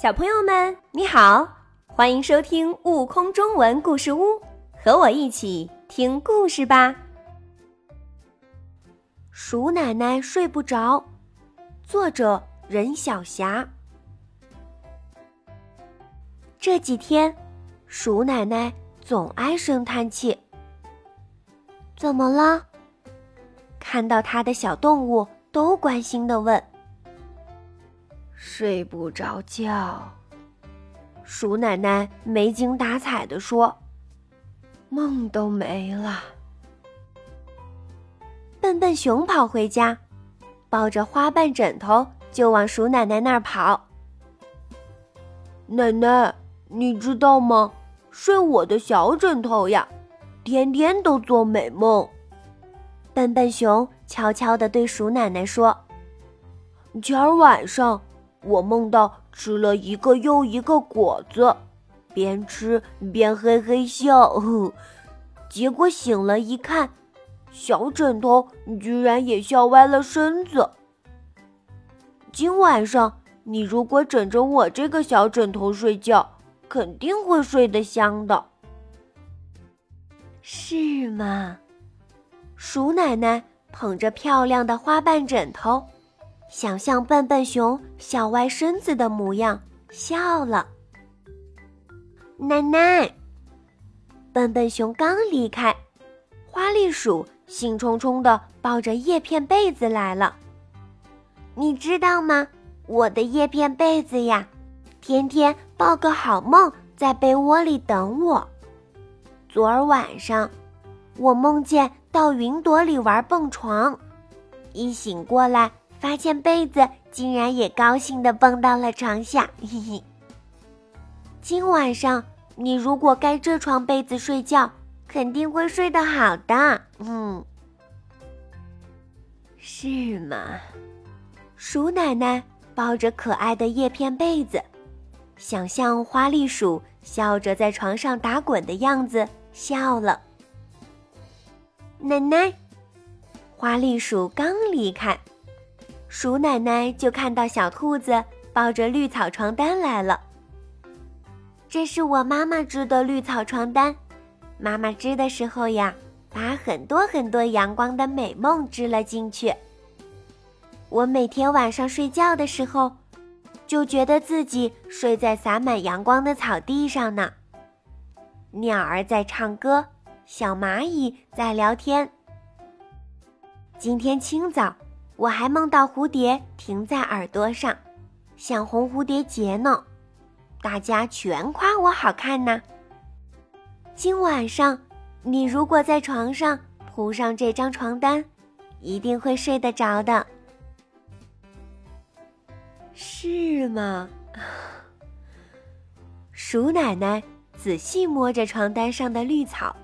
小朋友们，你好，欢迎收听《悟空中文故事屋》，和我一起听故事吧。鼠奶奶睡不着，作者任晓霞。这几天，鼠奶奶总唉声叹气。怎么了？看到他的小动物都关心的问。睡不着觉，鼠奶奶没精打采的说：“梦都没了。”笨笨熊跑回家，抱着花瓣枕头就往鼠奶奶那儿跑。奶奶，你知道吗？睡我的小枕头呀，天天都做美梦。笨笨熊悄悄地对鼠奶奶说：“前儿晚上。”我梦到吃了一个又一个果子，边吃边嘿嘿笑，结果醒了一看，小枕头居然也笑歪了身子。今晚上你如果枕着我这个小枕头睡觉，肯定会睡得香的，是吗？鼠奶奶捧着漂亮的花瓣枕头。想象笨笨熊小歪身子的模样，笑了。奶奶，笨笨熊刚离开，花栗鼠兴冲冲地抱着叶片被子来了。你知道吗？我的叶片被子呀，天天抱个好梦在被窝里等我。昨儿晚上，我梦见到云朵里玩蹦床，一醒过来。发现被子竟然也高兴地蹦到了床下，嘿嘿。今晚上你如果盖这床被子睡觉，肯定会睡得好的。嗯，是吗？鼠奶奶抱着可爱的叶片被子，想象花栗鼠笑着在床上打滚的样子，笑了。奶奶，花栗鼠刚离开。鼠奶奶就看到小兔子抱着绿草床单来了。这是我妈妈织的绿草床单，妈妈织的时候呀，把很多很多阳光的美梦织了进去。我每天晚上睡觉的时候，就觉得自己睡在洒满阳光的草地上呢。鸟儿在唱歌，小蚂蚁在聊天。今天清早。我还梦到蝴蝶停在耳朵上，像红蝴蝶结呢，大家全夸我好看呢。今晚上，你如果在床上铺上这张床单，一定会睡得着的，是吗？鼠奶奶仔细摸着床单上的绿草，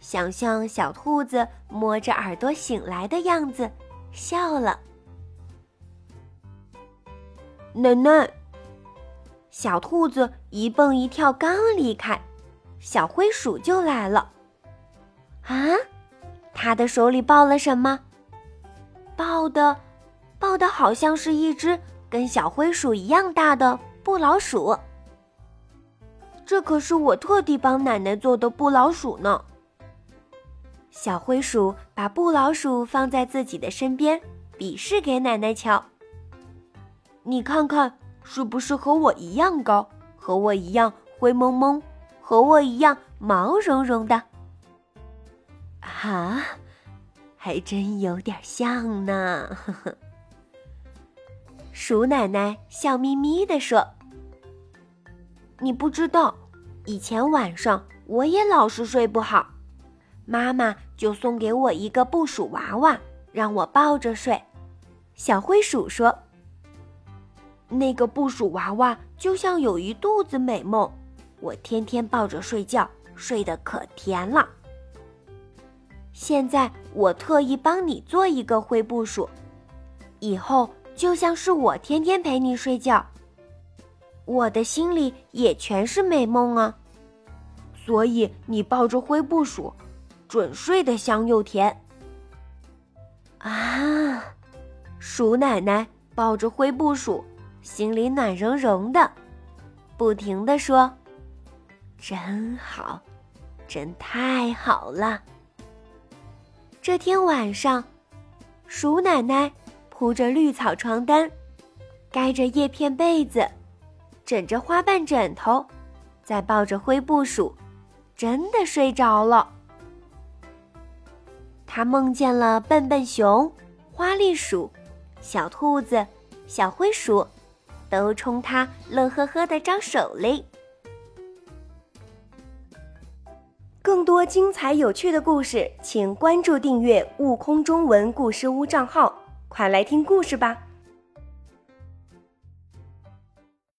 想象小兔子摸着耳朵醒来的样子。笑了，奶奶。小兔子一蹦一跳刚离开，小灰鼠就来了。啊，他的手里抱了什么？抱的，抱的好像是一只跟小灰鼠一样大的布老鼠。这可是我特地帮奶奶做的布老鼠呢。小灰鼠把布老鼠放在自己的身边，比试给奶奶瞧。你看看，是不是和我一样高，和我一样灰蒙蒙，和我一样毛茸茸的？啊，还真有点像呢。呵呵。鼠奶奶笑眯眯地说：“你不知道，以前晚上我也老是睡不好。”妈妈就送给我一个布鼠娃娃，让我抱着睡。小灰鼠说：“那个布鼠娃娃就像有一肚子美梦，我天天抱着睡觉，睡得可甜了。现在我特意帮你做一个灰布鼠，以后就像是我天天陪你睡觉，我的心里也全是美梦啊。所以你抱着灰布鼠。”准睡得香又甜。啊，鼠奶奶抱着灰布鼠，心里暖融融的，不停地说：“真好，真太好了。”这天晚上，鼠奶奶铺着绿草床单，盖着叶片被子，枕着花瓣枕头，再抱着灰布鼠，真的睡着了。他梦见了笨笨熊、花栗鼠、小兔子、小灰鼠，都冲他乐呵呵的招手嘞。更多精彩有趣的故事，请关注订阅“悟空中文故事屋”账号，快来听故事吧！